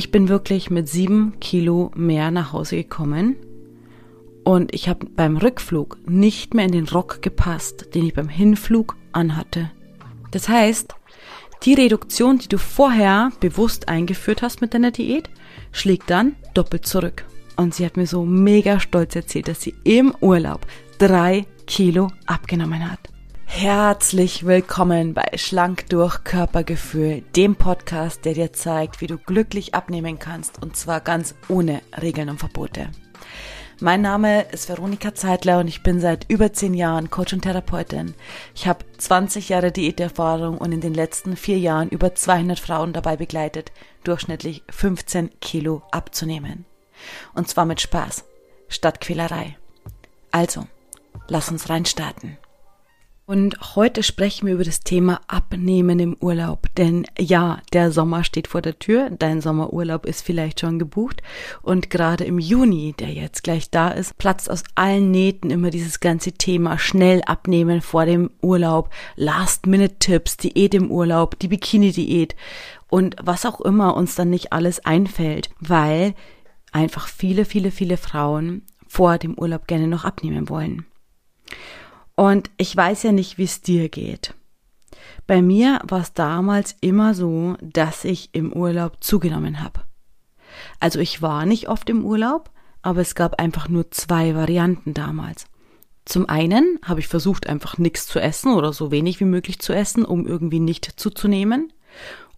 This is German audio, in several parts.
Ich bin wirklich mit sieben Kilo mehr nach Hause gekommen und ich habe beim Rückflug nicht mehr in den Rock gepasst, den ich beim Hinflug anhatte. Das heißt, die Reduktion, die du vorher bewusst eingeführt hast mit deiner Diät, schlägt dann doppelt zurück. Und sie hat mir so mega stolz erzählt, dass sie im Urlaub drei Kilo abgenommen hat. Herzlich willkommen bei Schlank durch Körpergefühl, dem Podcast, der dir zeigt, wie du glücklich abnehmen kannst und zwar ganz ohne Regeln und Verbote. Mein Name ist Veronika Zeitler und ich bin seit über zehn Jahren Coach und Therapeutin. Ich habe 20 Jahre Diäterfahrung und in den letzten vier Jahren über 200 Frauen dabei begleitet, durchschnittlich 15 Kilo abzunehmen. Und zwar mit Spaß, statt Quälerei. Also, lass uns reinstarten. Und heute sprechen wir über das Thema Abnehmen im Urlaub. Denn ja, der Sommer steht vor der Tür. Dein Sommerurlaub ist vielleicht schon gebucht. Und gerade im Juni, der jetzt gleich da ist, platzt aus allen Nähten immer dieses ganze Thema schnell abnehmen vor dem Urlaub, Last-Minute-Tipps, Diät im Urlaub, die Bikini-Diät und was auch immer uns dann nicht alles einfällt, weil einfach viele, viele, viele Frauen vor dem Urlaub gerne noch abnehmen wollen. Und ich weiß ja nicht, wie es dir geht. Bei mir war es damals immer so, dass ich im Urlaub zugenommen habe. Also ich war nicht oft im Urlaub, aber es gab einfach nur zwei Varianten damals. Zum einen habe ich versucht, einfach nichts zu essen oder so wenig wie möglich zu essen, um irgendwie nicht zuzunehmen.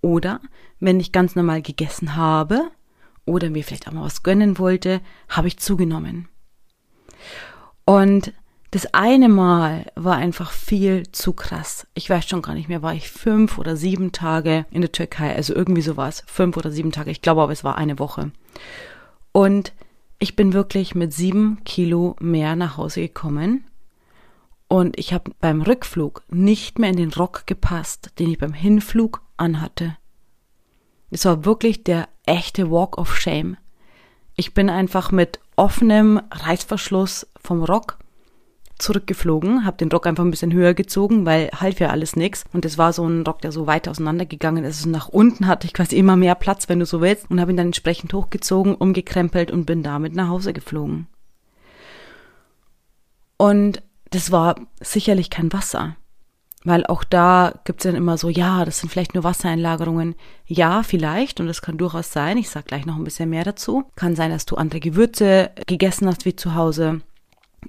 Oder wenn ich ganz normal gegessen habe oder mir vielleicht auch mal was gönnen wollte, habe ich zugenommen. Und das eine Mal war einfach viel zu krass. Ich weiß schon gar nicht mehr, war ich fünf oder sieben Tage in der Türkei, also irgendwie so war es, fünf oder sieben Tage, ich glaube aber es war eine Woche. Und ich bin wirklich mit sieben Kilo mehr nach Hause gekommen und ich habe beim Rückflug nicht mehr in den Rock gepasst, den ich beim Hinflug anhatte. Es war wirklich der echte Walk of Shame. Ich bin einfach mit offenem Reißverschluss vom Rock zurückgeflogen, habe den Rock einfach ein bisschen höher gezogen, weil half ja alles nix. Und es war so ein Rock, der so weit auseinandergegangen ist. Und nach unten hatte ich quasi immer mehr Platz, wenn du so willst. Und habe ihn dann entsprechend hochgezogen, umgekrempelt und bin damit nach Hause geflogen. Und das war sicherlich kein Wasser. Weil auch da gibt's dann immer so, ja, das sind vielleicht nur Wassereinlagerungen. Ja, vielleicht, und das kann durchaus sein. Ich sag gleich noch ein bisschen mehr dazu. Kann sein, dass du andere Gewürze gegessen hast wie zu Hause.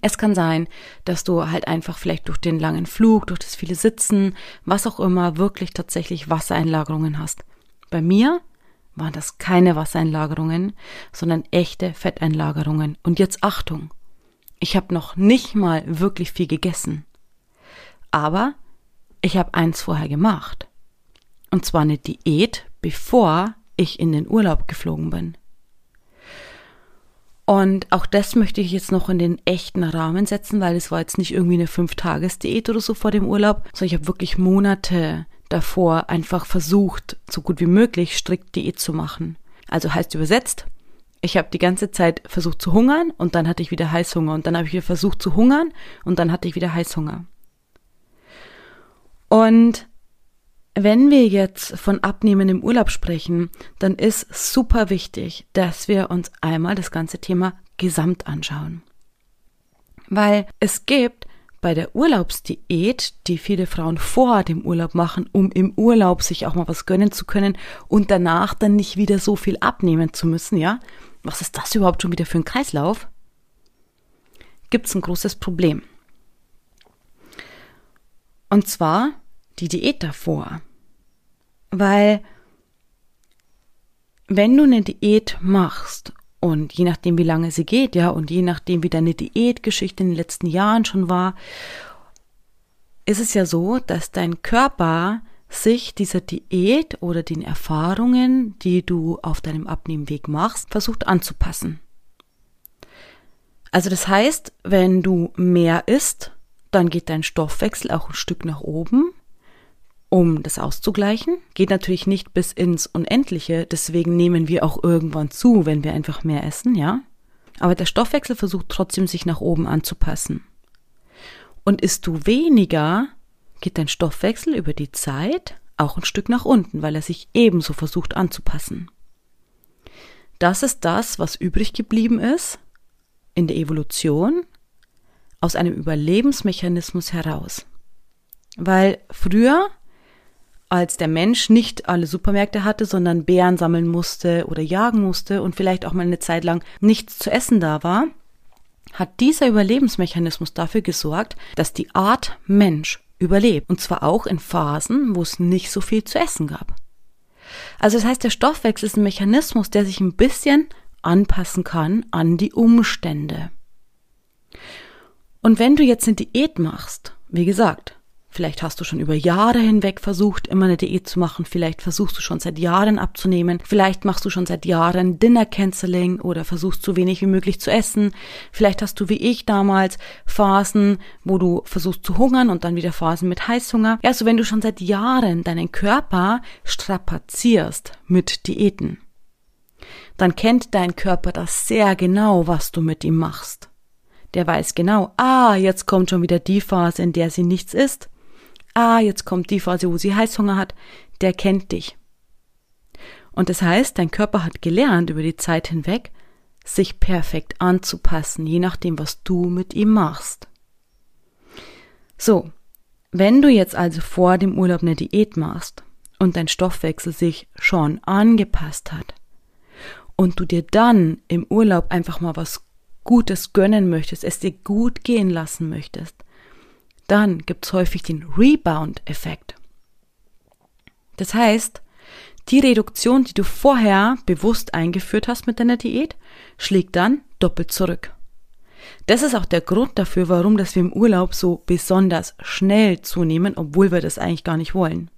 Es kann sein, dass du halt einfach vielleicht durch den langen Flug, durch das viele Sitzen, was auch immer, wirklich tatsächlich Wassereinlagerungen hast. Bei mir waren das keine Wassereinlagerungen, sondern echte Fetteinlagerungen. Und jetzt Achtung, ich habe noch nicht mal wirklich viel gegessen. Aber ich habe eins vorher gemacht. Und zwar eine Diät, bevor ich in den Urlaub geflogen bin. Und auch das möchte ich jetzt noch in den echten Rahmen setzen, weil es war jetzt nicht irgendwie eine Fünf-Tages-Diät oder so vor dem Urlaub, sondern ich habe wirklich Monate davor einfach versucht, so gut wie möglich strikt Diät zu machen. Also heißt übersetzt, ich habe die ganze Zeit versucht zu hungern und dann hatte ich wieder Heißhunger und dann habe ich wieder versucht zu hungern und dann hatte ich wieder Heißhunger. Und wenn wir jetzt von Abnehmen im Urlaub sprechen, dann ist super wichtig, dass wir uns einmal das ganze Thema Gesamt anschauen. Weil es gibt bei der Urlaubsdiät, die viele Frauen vor dem Urlaub machen, um im Urlaub sich auch mal was gönnen zu können und danach dann nicht wieder so viel abnehmen zu müssen, ja? Was ist das überhaupt schon wieder für ein Kreislauf? Gibt es ein großes Problem. Und zwar die Diät davor. Weil wenn du eine Diät machst und je nachdem, wie lange sie geht, ja, und je nachdem, wie deine Diätgeschichte in den letzten Jahren schon war, ist es ja so, dass dein Körper sich dieser Diät oder den Erfahrungen, die du auf deinem Abnehmweg machst, versucht anzupassen. Also das heißt, wenn du mehr isst, dann geht dein Stoffwechsel auch ein Stück nach oben um das auszugleichen. Geht natürlich nicht bis ins Unendliche, deswegen nehmen wir auch irgendwann zu, wenn wir einfach mehr essen, ja. Aber der Stoffwechsel versucht trotzdem sich nach oben anzupassen. Und isst du weniger, geht dein Stoffwechsel über die Zeit auch ein Stück nach unten, weil er sich ebenso versucht anzupassen. das ist das, was übrig geblieben ist in der Evolution aus einem Überlebensmechanismus heraus. Weil früher, als der Mensch nicht alle Supermärkte hatte, sondern Bären sammeln musste oder jagen musste und vielleicht auch mal eine Zeit lang nichts zu essen da war, hat dieser Überlebensmechanismus dafür gesorgt, dass die Art Mensch überlebt. Und zwar auch in Phasen, wo es nicht so viel zu essen gab. Also das heißt, der Stoffwechsel ist ein Mechanismus, der sich ein bisschen anpassen kann an die Umstände. Und wenn du jetzt eine Diät machst, wie gesagt, Vielleicht hast du schon über Jahre hinweg versucht, immer eine Diät zu machen. Vielleicht versuchst du schon seit Jahren abzunehmen. Vielleicht machst du schon seit Jahren Dinner Canceling oder versuchst so wenig wie möglich zu essen. Vielleicht hast du wie ich damals Phasen, wo du versuchst zu hungern und dann wieder Phasen mit Heißhunger. Also wenn du schon seit Jahren deinen Körper strapazierst mit Diäten, dann kennt dein Körper das sehr genau, was du mit ihm machst. Der weiß genau, ah, jetzt kommt schon wieder die Phase, in der sie nichts isst ah, jetzt kommt die Phase, wo sie Heißhunger hat, der kennt dich. Und das heißt, dein Körper hat gelernt über die Zeit hinweg, sich perfekt anzupassen, je nachdem, was du mit ihm machst. So, wenn du jetzt also vor dem Urlaub eine Diät machst und dein Stoffwechsel sich schon angepasst hat und du dir dann im Urlaub einfach mal was Gutes gönnen möchtest, es dir gut gehen lassen möchtest, dann gibt es häufig den Rebound-Effekt. Das heißt, die Reduktion, die du vorher bewusst eingeführt hast mit deiner Diät, schlägt dann doppelt zurück. Das ist auch der Grund dafür, warum dass wir im Urlaub so besonders schnell zunehmen, obwohl wir das eigentlich gar nicht wollen.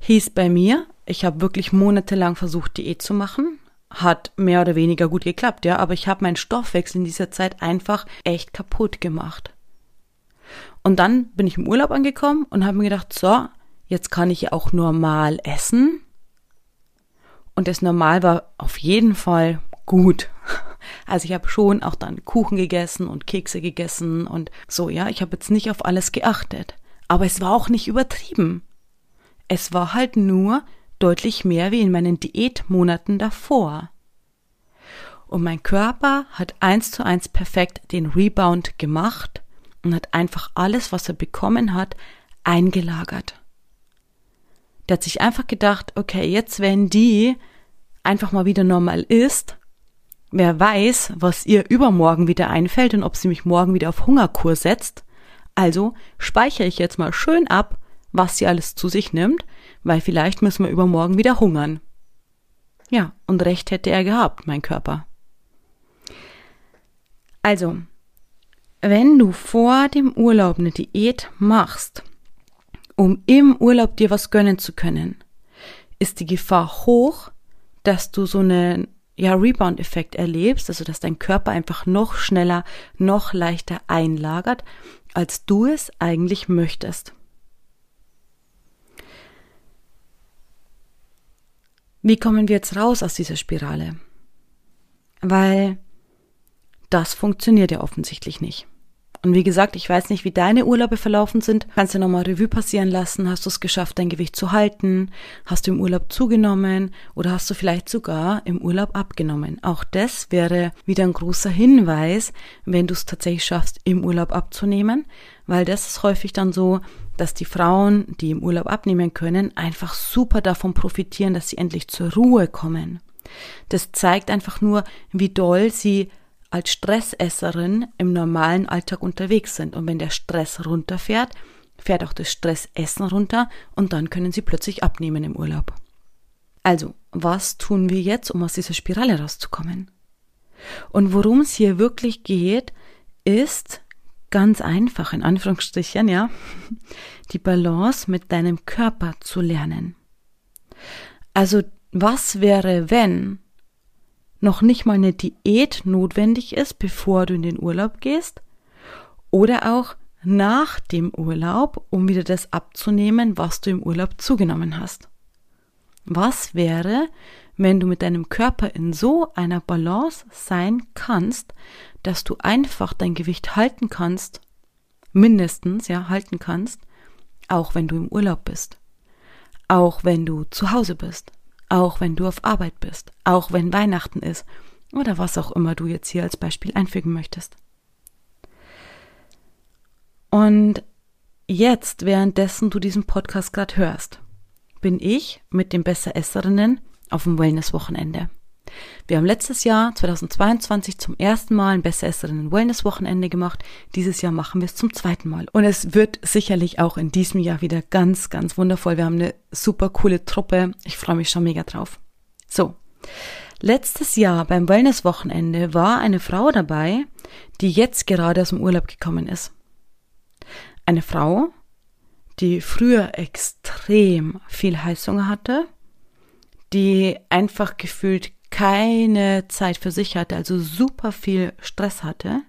Hieß bei mir, ich habe wirklich monatelang versucht, Diät zu machen, hat mehr oder weniger gut geklappt, ja, aber ich habe meinen Stoffwechsel in dieser Zeit einfach echt kaputt gemacht. Und dann bin ich im Urlaub angekommen und habe mir gedacht, so, jetzt kann ich ja auch normal essen. Und das Normal war auf jeden Fall gut. Also ich habe schon auch dann Kuchen gegessen und Kekse gegessen und so, ja, ich habe jetzt nicht auf alles geachtet. Aber es war auch nicht übertrieben. Es war halt nur deutlich mehr wie in meinen Diätmonaten davor. Und mein Körper hat eins zu eins perfekt den Rebound gemacht und hat einfach alles, was er bekommen hat, eingelagert. Der hat sich einfach gedacht, okay, jetzt wenn die einfach mal wieder normal ist, wer weiß, was ihr übermorgen wieder einfällt und ob sie mich morgen wieder auf Hungerkur setzt. Also speichere ich jetzt mal schön ab, was sie alles zu sich nimmt, weil vielleicht müssen wir übermorgen wieder hungern. Ja, und recht hätte er gehabt, mein Körper. Also, wenn du vor dem Urlaub eine Diät machst, um im Urlaub dir was gönnen zu können, ist die Gefahr hoch, dass du so einen ja, Rebound-Effekt erlebst, also dass dein Körper einfach noch schneller, noch leichter einlagert, als du es eigentlich möchtest. Wie kommen wir jetzt raus aus dieser Spirale? Weil das funktioniert ja offensichtlich nicht. Und wie gesagt, ich weiß nicht, wie deine Urlaube verlaufen sind. Kannst du nochmal Revue passieren lassen? Hast du es geschafft, dein Gewicht zu halten? Hast du im Urlaub zugenommen? Oder hast du vielleicht sogar im Urlaub abgenommen? Auch das wäre wieder ein großer Hinweis, wenn du es tatsächlich schaffst, im Urlaub abzunehmen. Weil das ist häufig dann so, dass die Frauen, die im Urlaub abnehmen können, einfach super davon profitieren, dass sie endlich zur Ruhe kommen. Das zeigt einfach nur, wie doll sie als Stressesserin im normalen Alltag unterwegs sind. Und wenn der Stress runterfährt, fährt auch das Stressessen runter und dann können sie plötzlich abnehmen im Urlaub. Also, was tun wir jetzt, um aus dieser Spirale rauszukommen? Und worum es hier wirklich geht, ist ganz einfach, in Anführungsstrichen, ja, die Balance mit deinem Körper zu lernen. Also, was wäre, wenn noch nicht mal eine Diät notwendig ist, bevor du in den Urlaub gehst? Oder auch nach dem Urlaub, um wieder das abzunehmen, was du im Urlaub zugenommen hast. Was wäre, wenn du mit deinem Körper in so einer Balance sein kannst, dass du einfach dein Gewicht halten kannst, mindestens, ja, halten kannst, auch wenn du im Urlaub bist, auch wenn du zu Hause bist, auch wenn du auf Arbeit bist, auch wenn Weihnachten ist oder was auch immer du jetzt hier als Beispiel einfügen möchtest. Und jetzt, währenddessen du diesen Podcast gerade hörst, bin ich mit den Besseresserinnen auf dem Wellness-Wochenende. Wir haben letztes Jahr, 2022, zum ersten Mal ein Besseresserinnen Wellness-Wochenende gemacht. Dieses Jahr machen wir es zum zweiten Mal. Und es wird sicherlich auch in diesem Jahr wieder ganz, ganz wundervoll. Wir haben eine super coole Truppe. Ich freue mich schon mega drauf. So. Letztes Jahr beim Wellness-Wochenende war eine Frau dabei, die jetzt gerade aus dem Urlaub gekommen ist. Eine Frau, die früher extrem viel Heißhunger hatte, die einfach gefühlt keine Zeit für sich hatte, also super viel Stress hatte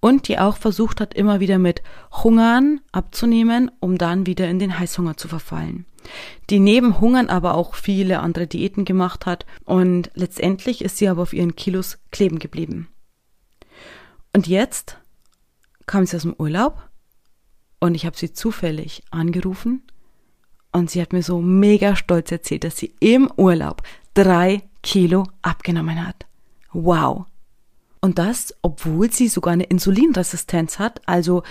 und die auch versucht hat, immer wieder mit Hungern abzunehmen, um dann wieder in den Heißhunger zu verfallen. Die neben Hungern aber auch viele andere Diäten gemacht hat und letztendlich ist sie aber auf ihren Kilos kleben geblieben. Und jetzt kam sie aus dem Urlaub und ich habe sie zufällig angerufen und sie hat mir so mega stolz erzählt, dass sie im Urlaub drei Kilo abgenommen hat. Wow. Und das, obwohl sie sogar eine Insulinresistenz hat, also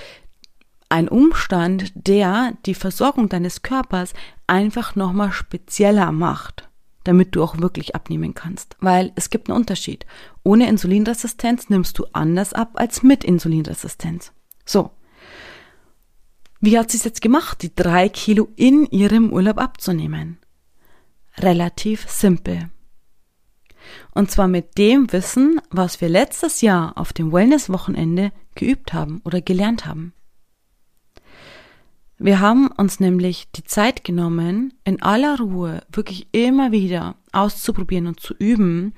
ein Umstand, der die Versorgung deines Körpers einfach nochmal spezieller macht, damit du auch wirklich abnehmen kannst. Weil es gibt einen Unterschied. Ohne Insulinresistenz nimmst du anders ab als mit Insulinresistenz. So. Wie hat sie es jetzt gemacht, die drei Kilo in ihrem Urlaub abzunehmen? Relativ simpel. Und zwar mit dem Wissen, was wir letztes Jahr auf dem Wellness-Wochenende geübt haben oder gelernt haben. Wir haben uns nämlich die Zeit genommen, in aller Ruhe wirklich immer wieder auszuprobieren und zu üben,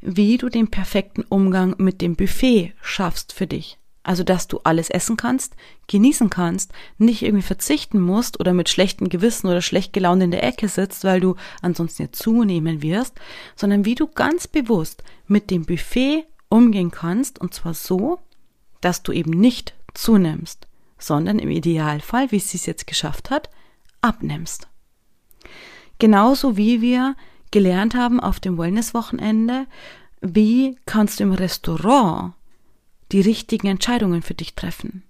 wie du den perfekten Umgang mit dem Buffet schaffst für dich. Also, dass du alles essen kannst, genießen kannst, nicht irgendwie verzichten musst oder mit schlechtem Gewissen oder schlecht gelaunt in der Ecke sitzt, weil du ansonsten ja zunehmen wirst, sondern wie du ganz bewusst mit dem Buffet umgehen kannst und zwar so, dass du eben nicht zunimmst, sondern im Idealfall, wie sie es jetzt geschafft hat, abnimmst. Genauso wie wir gelernt haben auf dem Wellness-Wochenende, wie kannst du im Restaurant die richtigen Entscheidungen für dich treffen.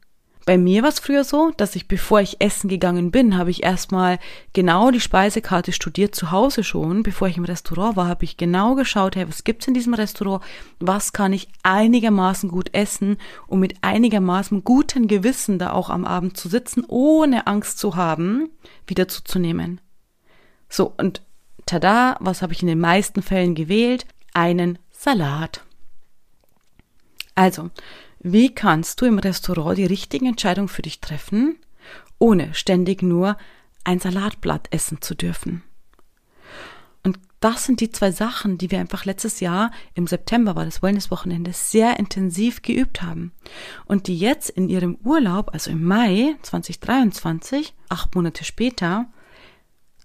Bei mir war es früher so, dass ich, bevor ich essen gegangen bin, habe ich erstmal genau die Speisekarte studiert zu Hause schon. Bevor ich im Restaurant war, habe ich genau geschaut, hey, was gibt's in diesem Restaurant? Was kann ich einigermaßen gut essen, um mit einigermaßen gutem Gewissen da auch am Abend zu sitzen, ohne Angst zu haben, wieder zuzunehmen. So, und tada, was habe ich in den meisten Fällen gewählt? Einen Salat. Also, wie kannst du im Restaurant die richtigen Entscheidungen für dich treffen, ohne ständig nur ein Salatblatt essen zu dürfen? Und das sind die zwei Sachen, die wir einfach letztes Jahr im September war das Wellnesswochenende sehr intensiv geübt haben und die jetzt in ihrem Urlaub, also im Mai 2023, acht Monate später,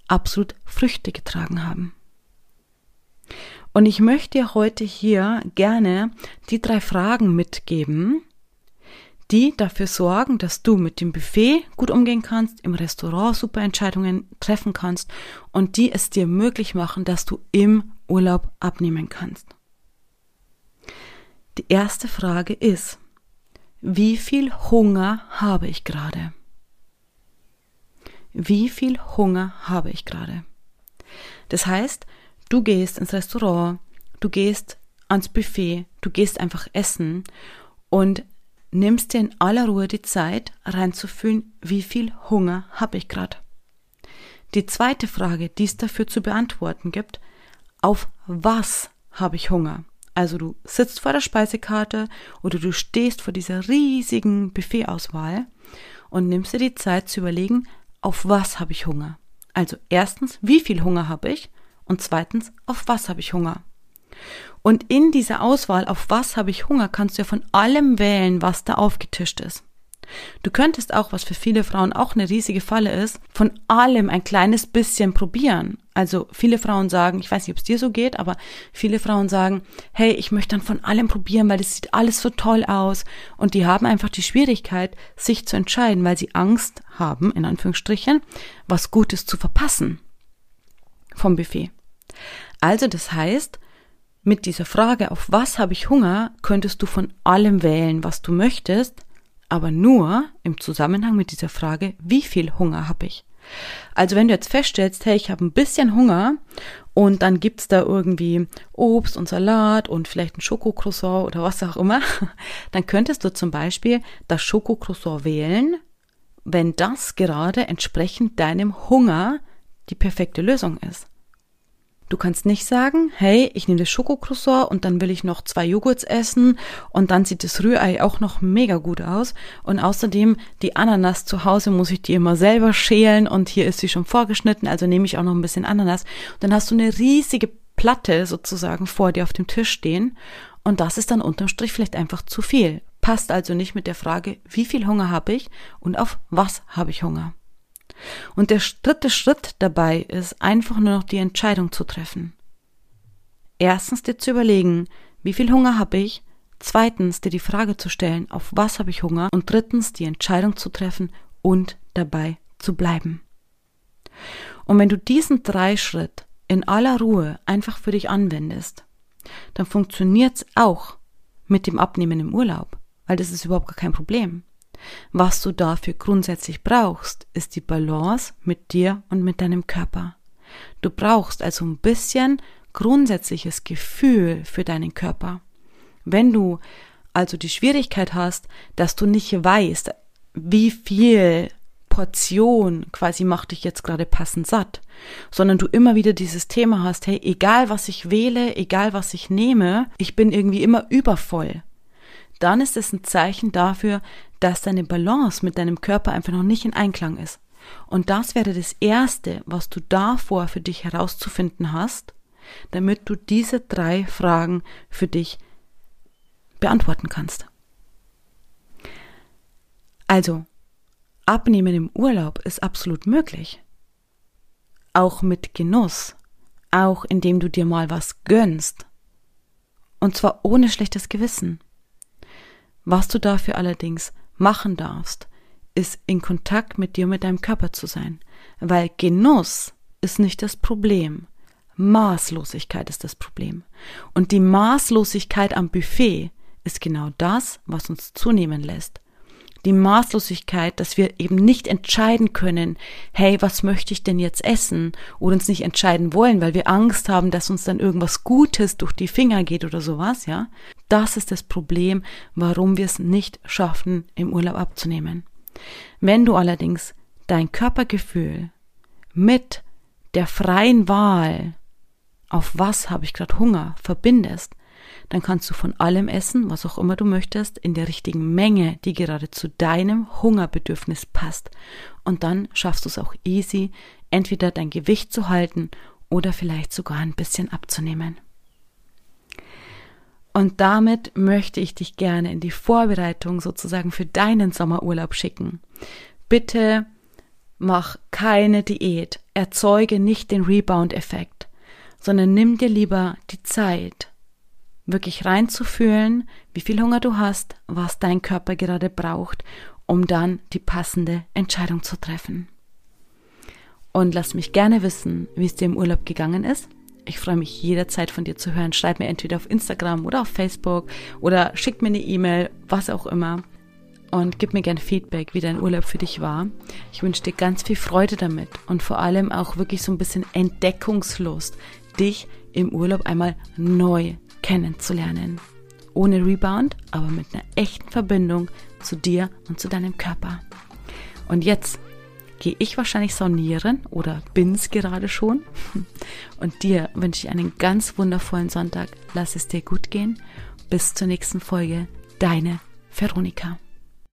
absolut Früchte getragen haben. Und ich möchte dir heute hier gerne die drei Fragen mitgeben, die dafür sorgen, dass du mit dem Buffet gut umgehen kannst, im Restaurant super Entscheidungen treffen kannst und die es dir möglich machen, dass du im Urlaub abnehmen kannst. Die erste Frage ist, wie viel Hunger habe ich gerade? Wie viel Hunger habe ich gerade? Das heißt, Du gehst ins Restaurant, du gehst ans Buffet, du gehst einfach essen und nimmst dir in aller Ruhe die Zeit reinzufühlen, wie viel Hunger habe ich gerade. Die zweite Frage, die es dafür zu beantworten gibt, auf was habe ich Hunger? Also du sitzt vor der Speisekarte oder du stehst vor dieser riesigen Buffetauswahl und nimmst dir die Zeit zu überlegen, auf was habe ich Hunger? Also erstens, wie viel Hunger habe ich? Und zweitens, auf was habe ich Hunger? Und in dieser Auswahl, auf was habe ich Hunger, kannst du ja von allem wählen, was da aufgetischt ist. Du könntest auch, was für viele Frauen auch eine riesige Falle ist, von allem ein kleines bisschen probieren. Also viele Frauen sagen, ich weiß nicht, ob es dir so geht, aber viele Frauen sagen, hey, ich möchte dann von allem probieren, weil es sieht alles so toll aus. Und die haben einfach die Schwierigkeit, sich zu entscheiden, weil sie Angst haben, in Anführungsstrichen, was Gutes zu verpassen vom Buffet. Also das heißt, mit dieser Frage, auf was habe ich Hunger, könntest du von allem wählen, was du möchtest, aber nur im Zusammenhang mit dieser Frage, wie viel Hunger habe ich. Also wenn du jetzt feststellst, hey, ich habe ein bisschen Hunger und dann gibt's da irgendwie Obst und Salat und vielleicht ein Schokocroissant oder was auch immer, dann könntest du zum Beispiel das Schokocroissant wählen, wenn das gerade entsprechend deinem Hunger die perfekte Lösung ist. Du kannst nicht sagen, hey, ich nehme das Schokocroissant und dann will ich noch zwei Joghurts essen und dann sieht das Rührei auch noch mega gut aus und außerdem die Ananas zu Hause muss ich die immer selber schälen und hier ist sie schon vorgeschnitten, also nehme ich auch noch ein bisschen Ananas. Und dann hast du eine riesige Platte sozusagen vor dir auf dem Tisch stehen und das ist dann unterm Strich vielleicht einfach zu viel. Passt also nicht mit der Frage, wie viel Hunger habe ich und auf was habe ich Hunger. Und der dritte Schritt dabei ist einfach nur noch die Entscheidung zu treffen. Erstens dir zu überlegen, wie viel Hunger habe ich, zweitens dir die Frage zu stellen, auf was habe ich Hunger und drittens die Entscheidung zu treffen und dabei zu bleiben. Und wenn du diesen drei Schritt in aller Ruhe einfach für dich anwendest, dann funktioniert's auch mit dem Abnehmen im Urlaub, weil das ist überhaupt gar kein Problem. Was du dafür grundsätzlich brauchst, ist die Balance mit dir und mit deinem Körper. Du brauchst also ein bisschen grundsätzliches Gefühl für deinen Körper. Wenn du also die Schwierigkeit hast, dass du nicht weißt, wie viel Portion quasi macht dich jetzt gerade passend satt, sondern du immer wieder dieses Thema hast, hey, egal was ich wähle, egal was ich nehme, ich bin irgendwie immer übervoll. Dann ist es ein Zeichen dafür, dass deine Balance mit deinem Körper einfach noch nicht in Einklang ist. Und das wäre das Erste, was du davor für dich herauszufinden hast, damit du diese drei Fragen für dich beantworten kannst. Also, Abnehmen im Urlaub ist absolut möglich. Auch mit Genuss, auch indem du dir mal was gönnst. Und zwar ohne schlechtes Gewissen. Was du dafür allerdings machen darfst, ist in Kontakt mit dir, mit deinem Körper zu sein. Weil Genuss ist nicht das Problem. Maßlosigkeit ist das Problem. Und die Maßlosigkeit am Buffet ist genau das, was uns zunehmen lässt die Maßlosigkeit, dass wir eben nicht entscheiden können, hey, was möchte ich denn jetzt essen? Oder uns nicht entscheiden wollen, weil wir Angst haben, dass uns dann irgendwas Gutes durch die Finger geht oder sowas, ja. Das ist das Problem, warum wir es nicht schaffen, im Urlaub abzunehmen. Wenn du allerdings dein Körpergefühl mit der freien Wahl, auf was habe ich gerade Hunger, verbindest, dann kannst du von allem essen, was auch immer du möchtest, in der richtigen Menge, die gerade zu deinem Hungerbedürfnis passt. Und dann schaffst du es auch easy, entweder dein Gewicht zu halten oder vielleicht sogar ein bisschen abzunehmen. Und damit möchte ich dich gerne in die Vorbereitung sozusagen für deinen Sommerurlaub schicken. Bitte mach keine Diät, erzeuge nicht den Rebound-Effekt, sondern nimm dir lieber die Zeit, wirklich reinzufühlen, wie viel Hunger du hast, was dein Körper gerade braucht, um dann die passende Entscheidung zu treffen. Und lass mich gerne wissen, wie es dir im Urlaub gegangen ist. Ich freue mich jederzeit von dir zu hören. Schreib mir entweder auf Instagram oder auf Facebook oder schick mir eine E-Mail, was auch immer. Und gib mir gerne Feedback, wie dein Urlaub für dich war. Ich wünsche dir ganz viel Freude damit und vor allem auch wirklich so ein bisschen Entdeckungslust, dich im Urlaub einmal neu kennenzulernen. Ohne Rebound, aber mit einer echten Verbindung zu dir und zu deinem Körper. Und jetzt gehe ich wahrscheinlich saunieren oder bin's gerade schon. Und dir wünsche ich einen ganz wundervollen Sonntag. Lass es dir gut gehen. Bis zur nächsten Folge. Deine Veronika.